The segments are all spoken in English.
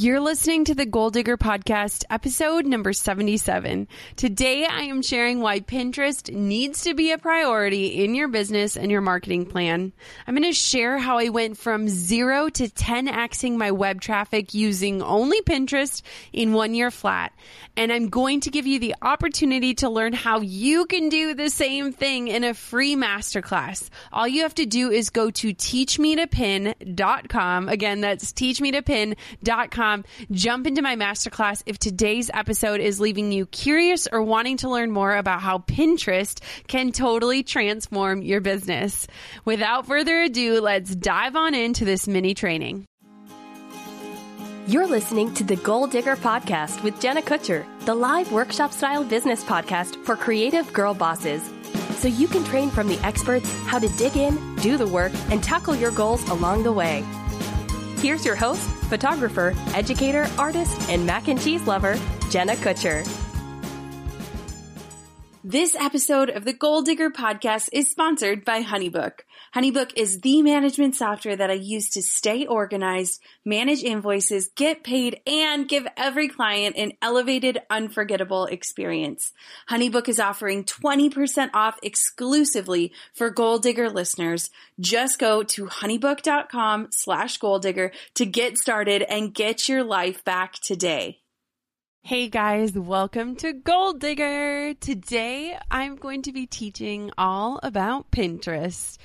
You're listening to the Goal Digger Podcast, episode number 77. Today, I am sharing why Pinterest needs to be a priority in your business and your marketing plan. I'm going to share how I went from zero to 10xing my web traffic using only Pinterest in one year flat. And I'm going to give you the opportunity to learn how you can do the same thing in a free masterclass. All you have to do is go to teachmetopin.com. Again, that's teachmetopin.com Jump into my masterclass if today's episode is leaving you curious or wanting to learn more about how Pinterest can totally transform your business. Without further ado, let's dive on into this mini training. You're listening to the Goal Digger Podcast with Jenna Kutcher, the live workshop style business podcast for creative girl bosses. So you can train from the experts how to dig in, do the work, and tackle your goals along the way. Here's your host, photographer, educator, artist, and mac and cheese lover, Jenna Kutcher. This episode of the Goal Digger podcast is sponsored by Honeybook. Honeybook is the management software that I use to stay organized, manage invoices, get paid, and give every client an elevated, unforgettable experience. Honeybook is offering 20% off exclusively for Goal Digger listeners. Just go to honeybook.com slash goaldigger to get started and get your life back today. Hey guys, welcome to Goal Digger. Today I'm going to be teaching all about Pinterest.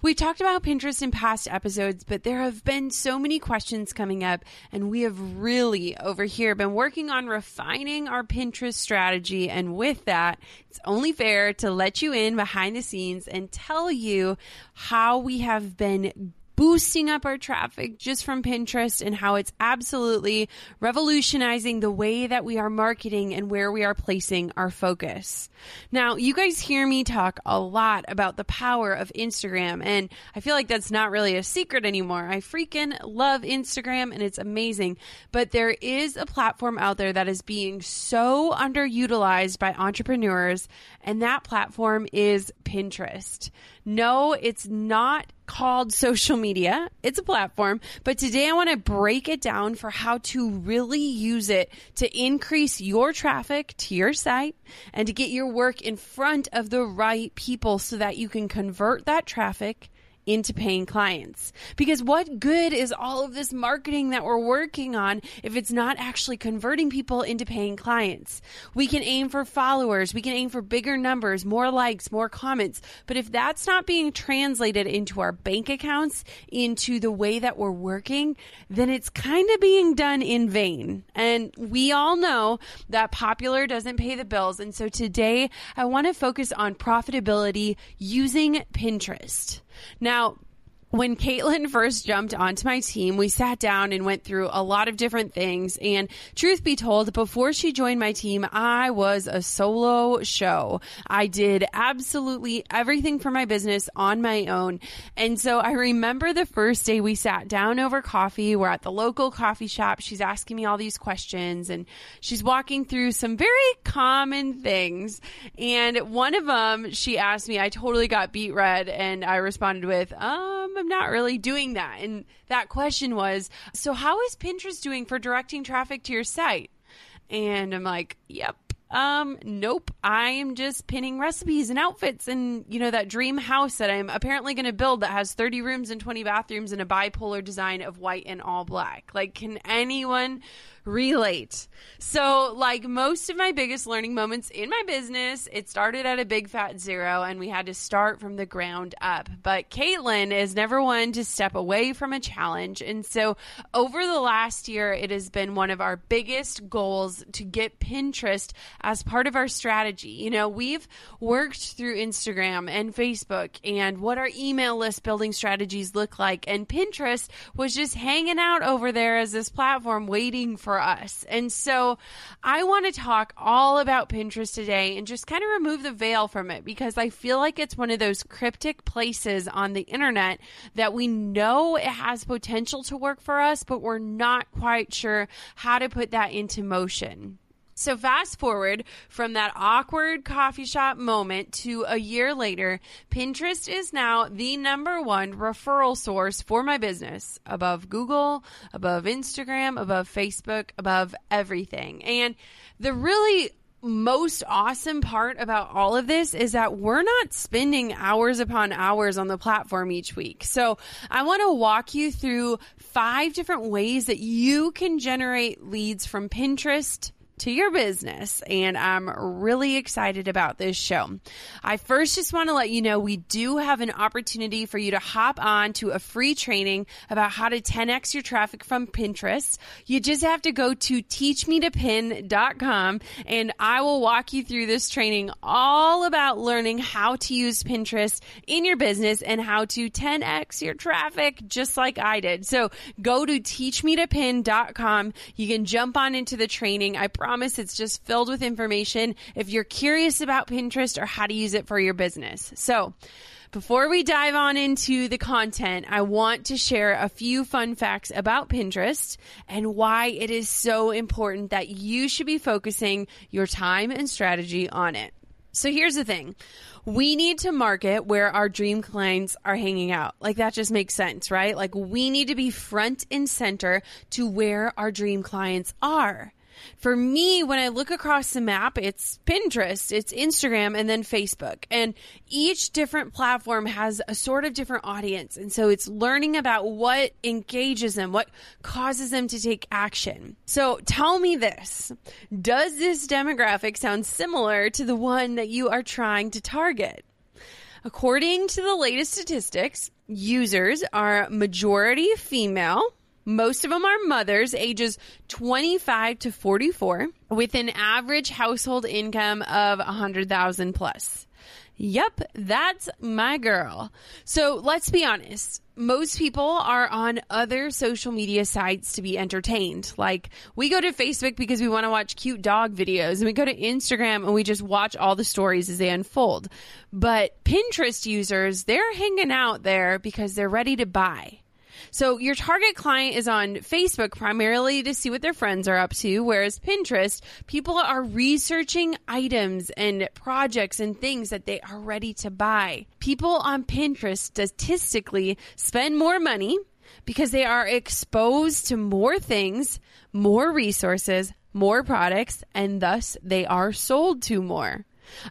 We talked about Pinterest in past episodes, but there have been so many questions coming up, and we have really over here been working on refining our Pinterest strategy. And with that, it's only fair to let you in behind the scenes and tell you how we have been boosting up our traffic just from Pinterest and how it's absolutely revolutionizing the way that we are marketing and where we are placing our focus. Now, you guys hear me talk a lot about the power of Instagram, and I feel like that's not really a secret anymore. I freaking love Instagram and it's amazing, but there is a platform out there that is being so underutilized by entrepreneurs, and that platform is Pinterest. No, it's not called social media. It's a platform, but today I want to break it down for how to really use it to increase your traffic to your site and to get your work in front of the right people so that you can convert that traffic into paying clients. Because what good is all of this marketing that we're working on if it's not actually converting people into paying clients? We can aim for followers, we can aim for bigger numbers, more likes, more comments. But if that's not being translated into our bank accounts, into the way that we're working, then it's kind of being done in vain. And we all know that popular doesn't pay the bills. And so today I want to focus on profitability using Pinterest. Now, when Caitlin first jumped onto my team, we sat down and went through a lot of different things. And truth be told, before she joined my team, I was a solo show. I did absolutely everything for my business on my own. And so I remember the first day we sat down over coffee. We're at the local coffee shop. She's asking me all these questions and she's walking through some very common things. And one of them, she asked me, I totally got beet red and I responded with, um, I'm not really doing that. And that question was, so how is Pinterest doing for directing traffic to your site? And I'm like, yep. Um, nope. I am just pinning recipes and outfits and, you know, that dream house that I'm apparently going to build that has 30 rooms and 20 bathrooms and a bipolar design of white and all black. Like, can anyone relate. So, like most of my biggest learning moments in my business, it started at a big fat zero and we had to start from the ground up. But Caitlin is never one to step away from a challenge. And so, over the last year, it has been one of our biggest goals to get Pinterest as part of our strategy. You know, we've worked through Instagram and Facebook and what our email list building strategies look like. And Pinterest was just hanging out over there as this platform waiting for for us. And so I want to talk all about Pinterest today and just kind of remove the veil from it because I feel like it's one of those cryptic places on the internet that we know it has potential to work for us, but we're not quite sure how to put that into motion. So, fast forward from that awkward coffee shop moment to a year later, Pinterest is now the number one referral source for my business above Google, above Instagram, above Facebook, above everything. And the really most awesome part about all of this is that we're not spending hours upon hours on the platform each week. So I want to walk you through five different ways that you can generate leads from Pinterest to your business. And I'm really excited about this show. I first just want to let you know we do have an opportunity for you to hop on to a free training about how to 10x your traffic from Pinterest. You just have to go to teachmetopin.com and I will walk you through this training all about learning how to use Pinterest in your business and how to 10x your traffic just like I did. So go to teachmetopin.com. You can jump on into the training. I promise it's just filled with information if you're curious about Pinterest or how to use it for your business. So, before we dive on into the content, I want to share a few fun facts about Pinterest and why it is so important that you should be focusing your time and strategy on it. So here's the thing. We need to market where our dream clients are hanging out. Like that just makes sense, right? Like we need to be front and center to where our dream clients are. For me, when I look across the map, it's Pinterest, it's Instagram, and then Facebook. And each different platform has a sort of different audience. And so it's learning about what engages them, what causes them to take action. So tell me this Does this demographic sound similar to the one that you are trying to target? According to the latest statistics, users are majority female most of them are mothers ages 25 to 44 with an average household income of 100,000 plus. Yep, that's my girl. So let's be honest. Most people are on other social media sites to be entertained. Like we go to Facebook because we want to watch cute dog videos and we go to Instagram and we just watch all the stories as they unfold. But Pinterest users, they're hanging out there because they're ready to buy. So your target client is on Facebook primarily to see what their friends are up to, whereas Pinterest, people are researching items and projects and things that they are ready to buy. People on Pinterest statistically spend more money because they are exposed to more things, more resources, more products, and thus they are sold to more.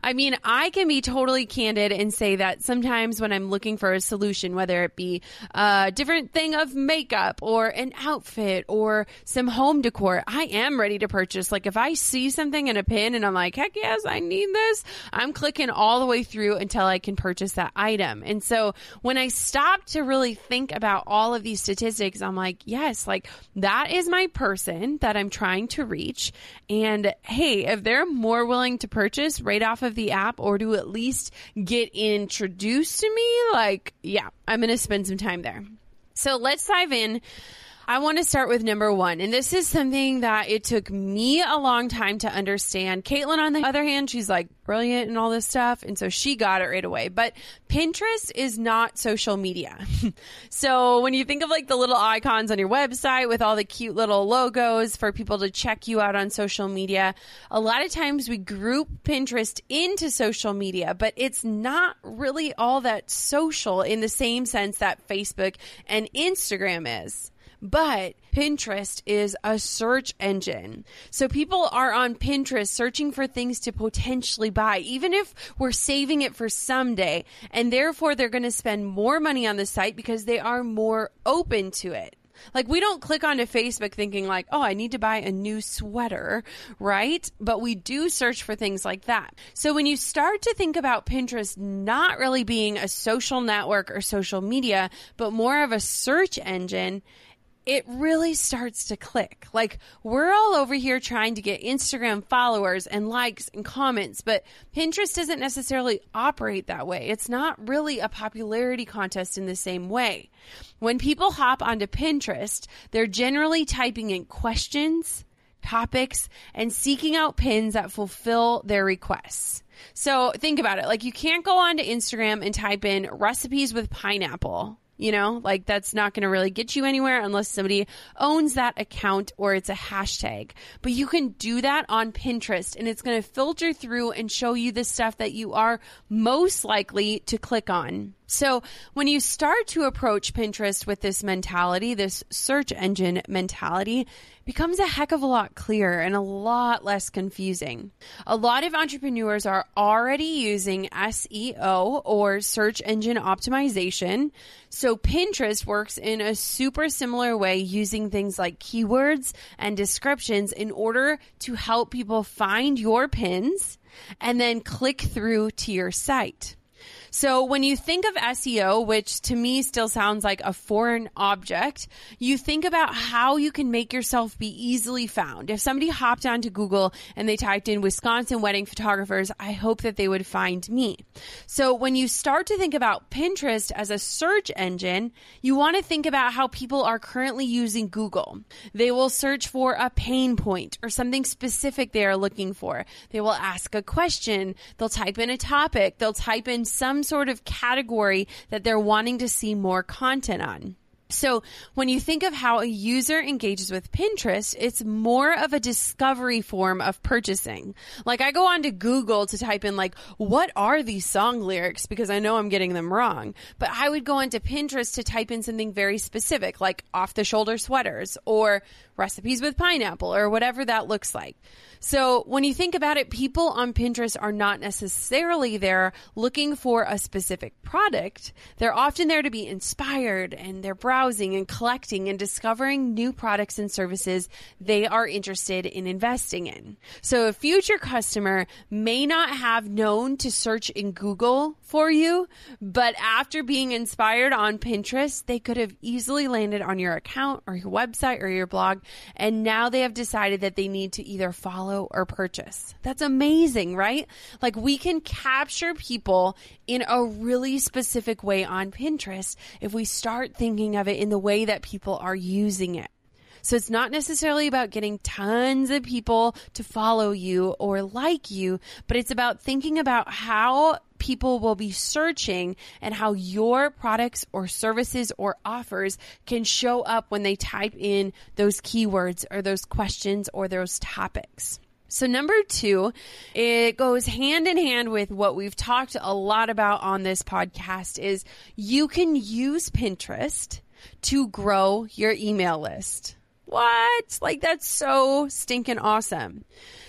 I mean, I can be totally candid and say that sometimes when I'm looking for a solution, whether it be a different thing of makeup or an outfit or some home decor, I am ready to purchase. Like if I see something in a pin and I'm like, heck yes, I need this, I'm clicking all the way through until I can purchase that item. And so when I stop to really think about all of these statistics, I'm like, yes, like that is my person that I'm trying to reach. And hey, if they're more willing to purchase right off of the app or to at least get introduced to me, like, yeah, I'm going to spend some time there. So let's dive in I want to start with number one. And this is something that it took me a long time to understand. Caitlin, on the other hand, she's like brilliant and all this stuff. And so she got it right away. But Pinterest is not social media. so when you think of like the little icons on your website with all the cute little logos for people to check you out on social media, a lot of times we group Pinterest into social media, but it's not really all that social in the same sense that Facebook and Instagram is. But Pinterest is a search engine. So people are on Pinterest searching for things to potentially buy, even if we're saving it for someday. And therefore, they're going to spend more money on the site because they are more open to it. Like we don't click onto Facebook thinking like, "Oh, I need to buy a new sweater," right? But we do search for things like that. So when you start to think about Pinterest not really being a social network or social media, but more of a search engine, it really starts to click. Like we're all over here trying to get Instagram followers and likes and comments, but Pinterest doesn't necessarily operate that way. It's not really a popularity contest in the same way. When people hop onto Pinterest, they're generally typing in questions, topics, and seeking out pins that fulfill their requests. So think about it. Like you can't go onto Instagram and type in recipes with pineapple you know, like that's not going to really get you anywhere unless somebody owns that account or it's a hashtag. But you can do that on Pinterest and it's going to filter through and show you the stuff that you are most likely to click on. So when you start to approach Pinterest with this mentality, this search engine mentality, becomes a heck of a lot clearer and a lot less confusing. A lot of entrepreneurs are already using SEO or search engine optimization. So Pinterest works in a super similar way using things like keywords and descriptions in order to help people find your pins and then click through to your site. So when you think of SEO, which to me still sounds like a foreign object, you think about how you can make yourself be easily found. If somebody hopped onto Google and they typed in Wisconsin wedding photographers, I hope that they would find me. So when you start to think about Pinterest as a search engine, you want to think about how people are currently using Google. They will search for a pain point or something specific they are looking for. They will ask a question. They'll type in a topic. They'll type in some sort of category that they're wanting to see more content on. So when you think of how a user engages with Pinterest, it's more of a discovery form of purchasing. Like I go onto Google to type in like, what are these song lyrics? Because I know I'm getting them wrong. But I would go onto Pinterest to type in something very specific, like off the shoulder sweaters or recipes with pineapple or whatever that looks like. So when you think about it, people on Pinterest are not necessarily there looking for a specific product. They're often there to be inspired and they're browsing and collecting and discovering new products and services they are interested in investing in. So a future customer may not have known to search in Google for you, but after being inspired on Pinterest, they could have easily landed on your account or your website or your blog. And now they have decided that they need to either follow or purchase. That's amazing, right? Like we can capture people in a really specific way on Pinterest if we start thinking of it in the way that people are using it. So it's not necessarily about getting tons of people to follow you or like you, but it's about thinking about how people will be searching and how your products or services or offers can show up when they type in those keywords or those questions or those topics. So, number two, it goes hand in hand with what we've talked a lot about on this podcast is you can use Pinterest to grow your email list. What? Like, that's so stinking awesome.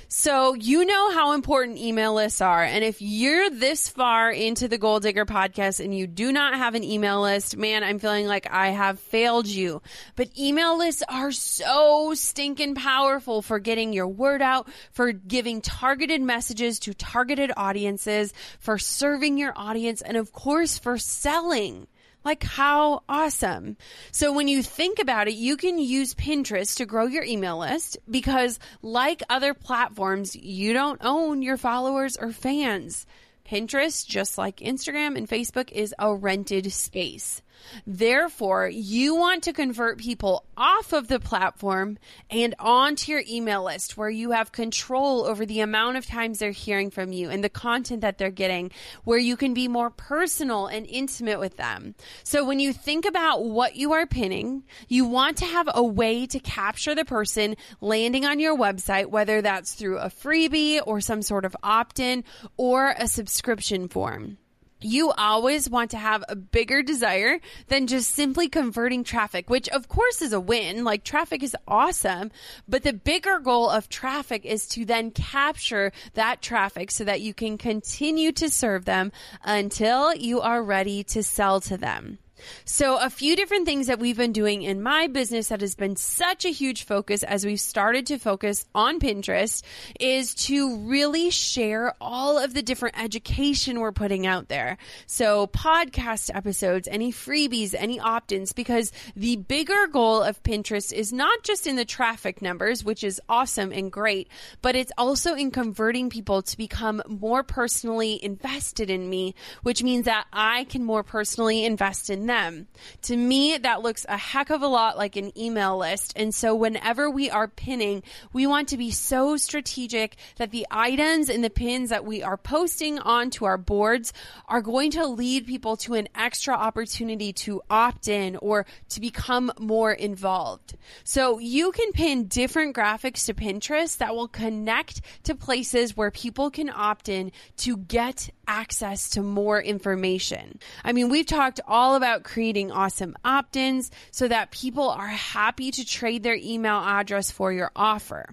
So you know how important email lists are. And if you're this far into the Goal Digger podcast and you do not have an email list, man, I'm feeling like I have failed you. But email lists are so stinking powerful for getting your word out, for giving targeted messages to targeted audiences, for serving your audience, and of course for selling. Like, how awesome. So, when you think about it, you can use Pinterest to grow your email list because, like other platforms, you don't own your followers or fans. Pinterest, just like Instagram and Facebook, is a rented space. Therefore, you want to convert people off of the platform and onto your email list where you have control over the amount of times they're hearing from you and the content that they're getting, where you can be more personal and intimate with them. So when you think about what you are pinning, you want to have a way to capture the person landing on your website, whether that's through a freebie or some sort of opt in or a subscription form you always want to have a bigger desire than just simply converting traffic, which of course is a win. Like traffic is awesome, but the bigger goal of traffic is to then capture that traffic so that you can continue to serve them until you are ready to sell to them. So, a few different things that we've been doing in my business that has been such a huge focus as we've started to focus on Pinterest is to really share all of the different education we're putting out there. So, podcast episodes, any freebies, any opt ins, because the bigger goal of Pinterest is not just in the traffic numbers, which is awesome and great, but it's also in converting people to become more personally invested in me, which means that I can more personally invest in them. To me, that looks a heck of a lot like an email list. And so whenever we are pinning, we want to be so strategic that the items and the pins that we are posting onto our boards are going to lead people to an extra opportunity to opt in or to become more involved. So you can pin different graphics to Pinterest that will connect to places where people can opt in to get access to more information. I mean, we've talked all about creating awesome opt ins so that people are happy to trade their email address for your offer.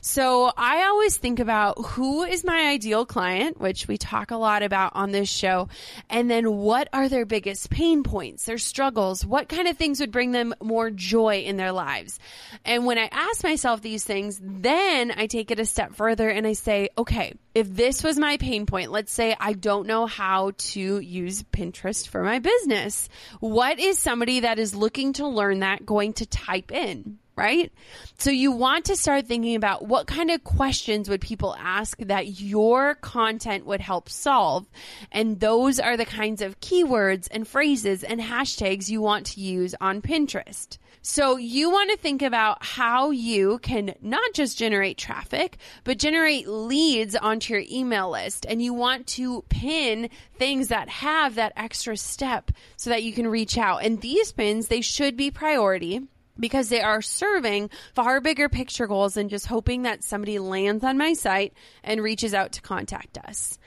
So I always think about who is my ideal client, which we talk a lot about on this show, and then what are their biggest pain points, their struggles, what kind of things would bring them more joy in their lives. And when I ask myself these things, then I take it a step further and I say, okay, if this was my pain point, let's say I don't know how to use Pinterest for my business. What is somebody that is looking to learn that going to type in? Right? So you want to start thinking about what kind of questions would people ask that your content would help solve. And those are the kinds of keywords and phrases and hashtags you want to use on Pinterest. So you want to think about how you can not just generate traffic, but generate leads onto your email list. And you want to pin things that have that extra step so that you can reach out. And these pins, they should be priority because they are serving far bigger picture goals than just hoping that somebody lands on my site and reaches out to contact us.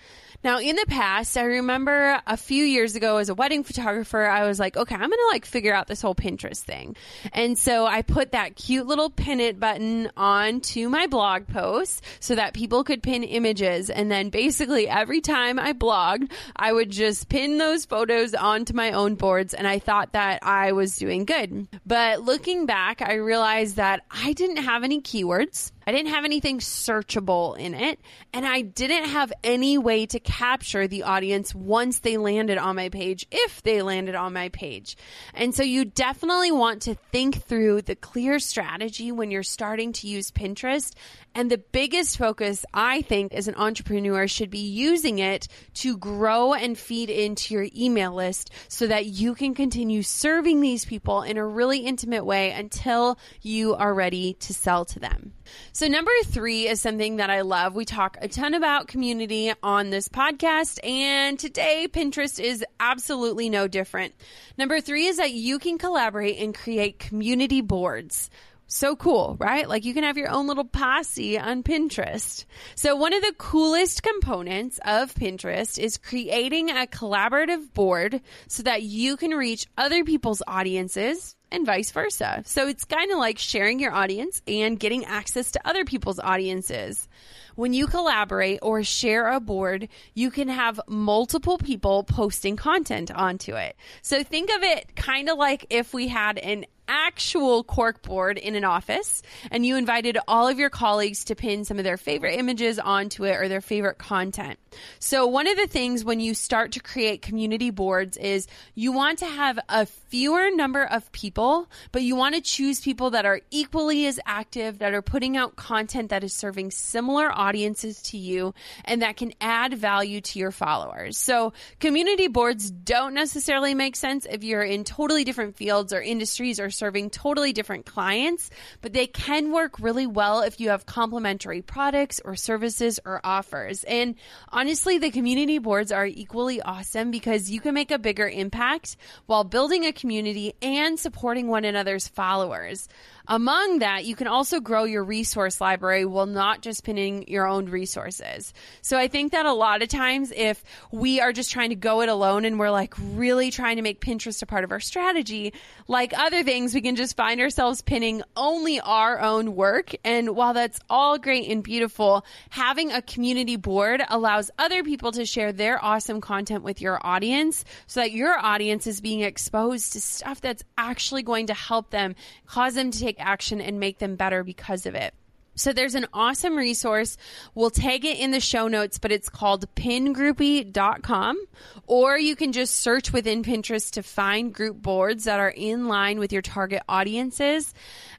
Now, in the past, I remember a few years ago as a wedding photographer, I was like, okay, I'm going to like figure out this whole Pinterest thing. And so I put that cute little pin it button onto my blog post so that people could pin images. And then basically every time I blogged, I would just pin those photos onto my own boards. And I thought that I was doing good. But looking back, I realized that I didn't have any keywords. I didn't have anything searchable in it, and I didn't have any way to capture the audience once they landed on my page, if they landed on my page. And so you definitely want to think through the clear strategy when you're starting to use Pinterest and the biggest focus, I think, as an entrepreneur should be using it to grow and feed into your email list so that you can continue serving these people in a really intimate way until you are ready to sell to them. So, number three is something that I love. We talk a ton about community on this podcast, and today Pinterest is absolutely no different. Number three is that you can collaborate and create community boards. So cool, right? Like you can have your own little posse on Pinterest. So one of the coolest components of Pinterest is creating a collaborative board so that you can reach other people's audiences and vice versa. So it's kind of like sharing your audience and getting access to other people's audiences. When you collaborate or share a board, you can have multiple people posting content onto it. So think of it kind of like if we had an actual cork board in an office and you invited all of your colleagues to pin some of their favorite images onto it or their favorite content. So one of the things when you start to create community boards is you want to have a fewer number of people, but you want to choose people that are equally as active, that are putting out content that is serving similar audiences to you and that can add value to your followers. So community boards don't necessarily make sense if you're in totally different fields or industries or serving totally different clients, but they can work really well if you have complementary products or services or offers. And honestly, the community boards are equally awesome because you can make a bigger impact while building a community and supporting one another's followers. Among that, you can also grow your resource library while not just pinning your own resources. So I think that a lot of times if we are just trying to go it alone and we're like really trying to make Pinterest a part of our strategy, like other things, we can just find ourselves pinning only our own work. And while that's all great and beautiful, having a community board allows other people to share their awesome content with your audience so that your audience is being exposed to stuff that's actually going to help them, cause them to take take action and make them better because of it. So there's an awesome resource. We'll tag it in the show notes, but it's called pingroupie.com. Or you can just search within Pinterest to find group boards that are in line with your target audiences.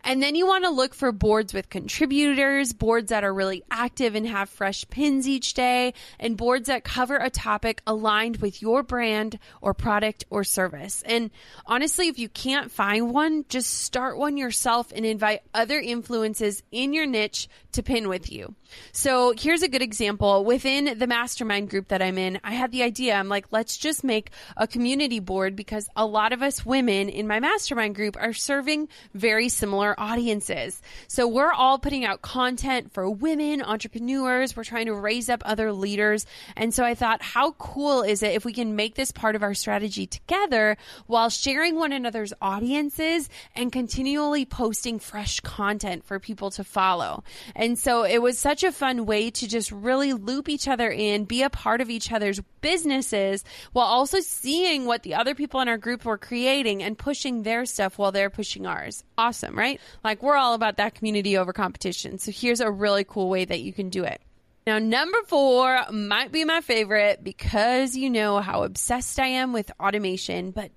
And then you want to look for boards with contributors, boards that are really active and have fresh pins each day, and boards that cover a topic aligned with your brand or product or service. And honestly, if you can't find one, just start one yourself and invite other influences in your niche to pin with you. So here's a good example. Within the mastermind group that I'm in, I had the idea. I'm like, let's just make a community board because a lot of us women in my mastermind group are serving very similar audiences. So we're all putting out content for women, entrepreneurs. We're trying to raise up other leaders. And so I thought, how cool is it if we can make this part of our strategy together while sharing one another's audiences and continually posting fresh content for people to follow? And so it was such a fun way to just really loop each other in, be a part of each other's businesses while also seeing what the other people in our group were creating and pushing their stuff while they're pushing ours. Awesome, right? Like we're all about that community over competition. So here's a really cool way that you can do it. Now, number four might be my favorite because you know how obsessed I am with automation, but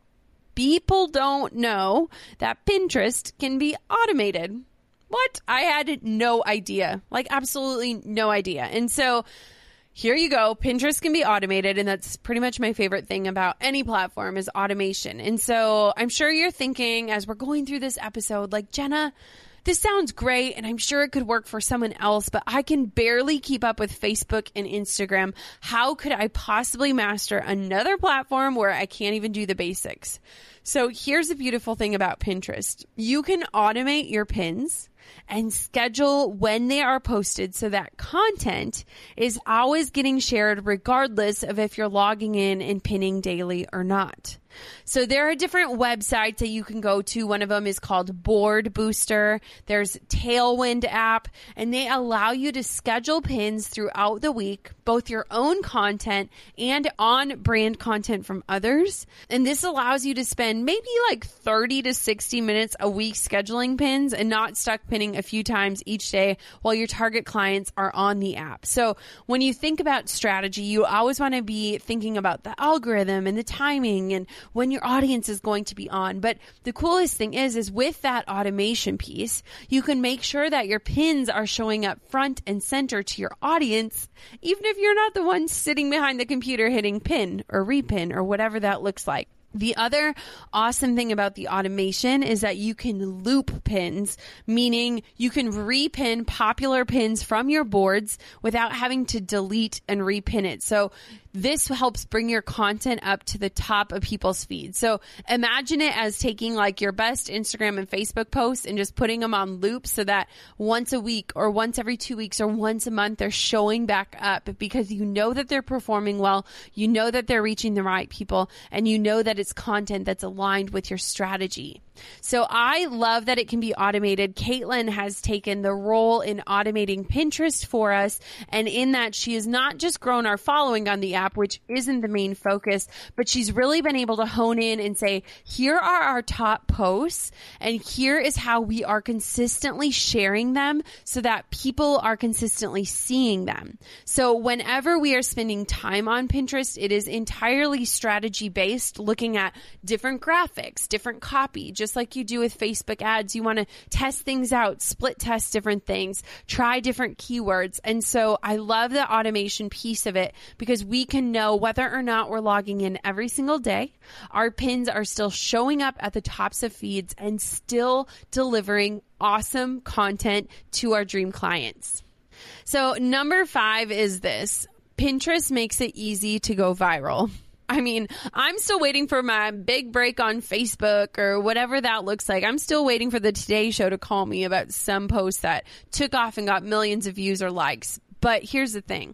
people don't know that Pinterest can be automated. What? I had no idea. Like, absolutely no idea. And so, here you go. Pinterest can be automated, and that's pretty much my favorite thing about any platform is automation. And so I'm sure you're thinking as we're going through this episode, like, Jenna, this sounds great and I'm sure it could work for someone else, but I can barely keep up with Facebook and Instagram. How could I possibly master another platform where I can't even do the basics? So here's the beautiful thing about Pinterest. You can automate your pins and schedule when they are posted so that content is always getting shared regardless of if you're logging in and pinning daily or not. So there are different websites that you can go to. One of them is called Board Booster. There's Tailwind app, and they allow you to schedule pins throughout the week, both your own content and on brand content from others. And this allows you to spend maybe like 30 to 60 minutes a week scheduling pins and not stuck pinning a few times each day while your target clients are on the app. So when you think about strategy, you always want to be thinking about the algorithm and the timing and when your audience is going to be on. But the coolest thing is, is with that automation piece, you can make sure that your pins are showing up front and center to your audience, even if you're not the one sitting behind the computer hitting pin or repin or whatever that looks like. The other awesome thing about the automation is that you can loop pins, meaning you can repin popular pins from your boards without having to delete and repin it. So this helps bring your content up to the top of people's feeds. So imagine it as taking like your best Instagram and Facebook posts and just putting them on loop so that once a week or once every two weeks or once a month they're showing back up because you know that they're performing well, you know that they're reaching the right people, and you know that it's content that's aligned with your strategy. So I love that it can be automated. Caitlin has taken the role in automating Pinterest for us. And in that, she has not just grown our following on the app, which isn't the main focus, but she's really been able to hone in and say, here are our top posts and here is how we are consistently sharing them so that people are consistently seeing them. So whenever we are spending time on Pinterest, it is entirely strategy based, looking at different graphics, different copy, just like you do with Facebook ads. You want to test things out, split test different things, try different keywords. And so I love the automation piece of it because we can know whether or not we're logging in every single day. Our pins are still showing up at the tops of feeds and still delivering awesome content to our dream clients. So number five is this. Pinterest makes it easy to go viral. I mean, I'm still waiting for my big break on Facebook or whatever that looks like. I'm still waiting for the Today Show to call me about some post that took off and got millions of views or likes. But here's the thing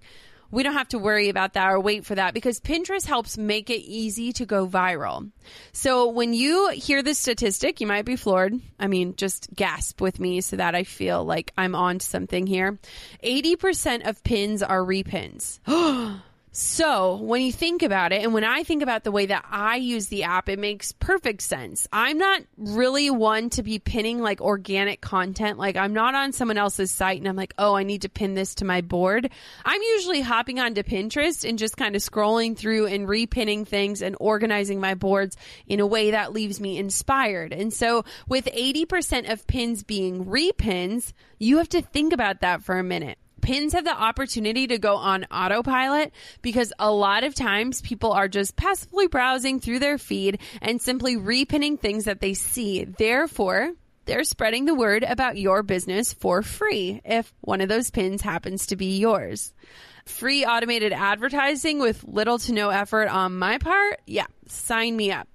we don't have to worry about that or wait for that because Pinterest helps make it easy to go viral. So when you hear this statistic, you might be floored. I mean, just gasp with me so that I feel like I'm on to something here. 80% of pins are repins. So when you think about it, and when I think about the way that I use the app, it makes perfect sense. I'm not really one to be pinning like organic content. Like I'm not on someone else's site and I'm like, oh, I need to pin this to my board. I'm usually hopping onto Pinterest and just kind of scrolling through and repinning things and organizing my boards in a way that leaves me inspired. And so with 80% of pins being repins, you have to think about that for a minute pins have the opportunity to go on autopilot because a lot of times people are just passively browsing through their feed and simply repinning things that they see. Therefore, they're spreading the word about your business for free if one of those pins happens to be yours. Free automated advertising with little to no effort on my part? Yeah, sign me up.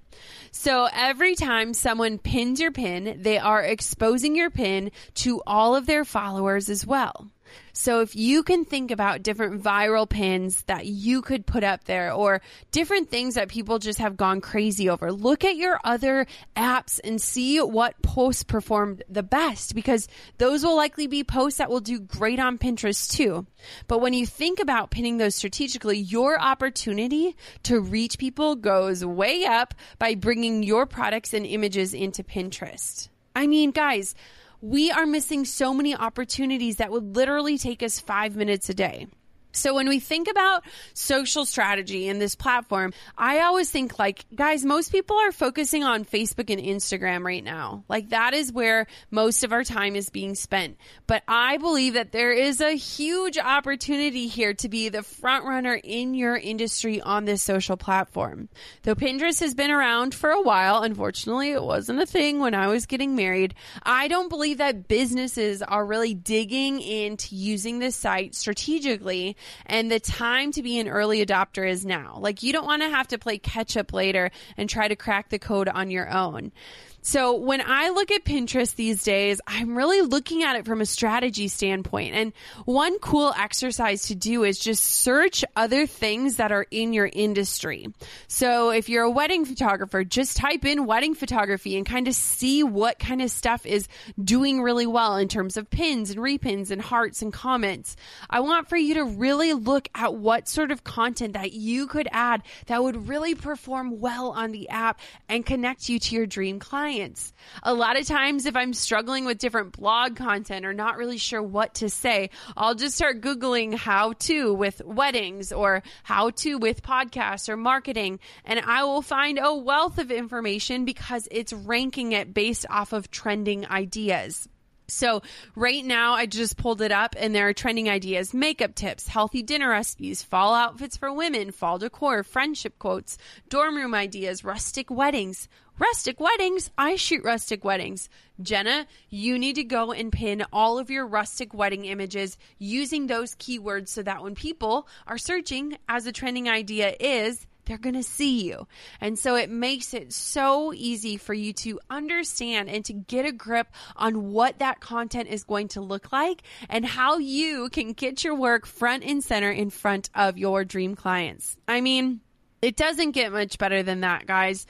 So every time someone pins your pin, they are exposing your pin to all of their followers as well. So if you can think about different viral pins that you could put up there or different things that people just have gone crazy over, look at your other apps and see what posts performed the best because those will likely be posts that will do great on Pinterest too. But when you think about pinning those strategically, your opportunity to reach people goes way up by bringing your products and images into Pinterest. I mean, guys, we are missing so many opportunities that would literally take us five minutes a day. So when we think about social strategy in this platform, I always think like, guys, most people are focusing on Facebook and Instagram right now. Like that is where most of our time is being spent. But I believe that there is a huge opportunity here to be the front runner in your industry on this social platform. Though Pinterest has been around for a while, unfortunately, it wasn't a thing when I was getting married. I don't believe that businesses are really digging into using this site strategically and the time to be an early adopter is now. Like you don't want to have to play catch up later and try to crack the code on your own. So when I look at Pinterest these days, I'm really looking at it from a strategy standpoint. And one cool exercise to do is just search other things that are in your industry. So if you're a wedding photographer, just type in wedding photography and kind of see what kind of stuff is doing really well in terms of pins and repins and hearts and comments. I want for you to really look at what sort of content that you could add that would really perform well on the app and connect you to your dream client clients. A lot of times, if I'm struggling with different blog content or not really sure what to say, I'll just start Googling how to with weddings or how to with podcasts or marketing. And I will find a wealth of information because it's ranking it based off of trending ideas. So right now I just pulled it up and there are trending ideas, makeup tips, healthy dinner recipes, fall outfits for women, fall decor, friendship quotes, dorm room ideas, rustic weddings. Rustic weddings. I shoot rustic weddings. Jenna, you need to go and pin all of your rustic wedding images using those keywords so that when people are searching as a trending idea is, they're going to see you. And so it makes it so easy for you to understand and to get a grip on what that content is going to look like and how you can get your work front and center in front of your dream clients. I mean, it doesn't get much better than that, guys.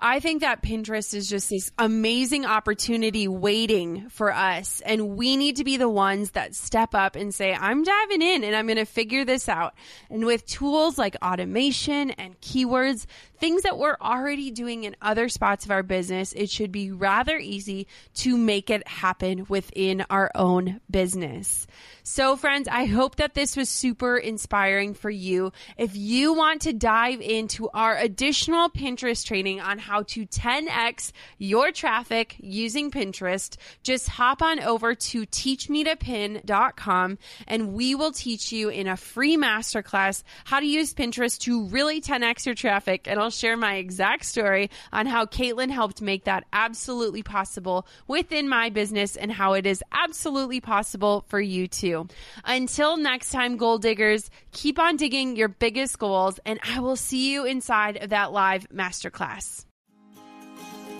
I think that Pinterest is just this amazing opportunity waiting for us. And we need to be the ones that step up and say, I'm diving in and I'm going to figure this out. And with tools like automation and keywords, things that we're already doing in other spots of our business, it should be rather easy to make it happen within our own business. So, friends, I hope that this was super inspiring for you. If you want to dive into our additional Pinterest training on how to 10x your traffic using Pinterest, just hop on over to teachmetopin.com and we will teach you in a free masterclass how to use Pinterest to really 10x your traffic. And I'll share my exact story on how Caitlin helped make that absolutely possible within my business and how it is absolutely possible for you too. Until next time, goal diggers, keep on digging your biggest goals, and I will see you inside of that live masterclass.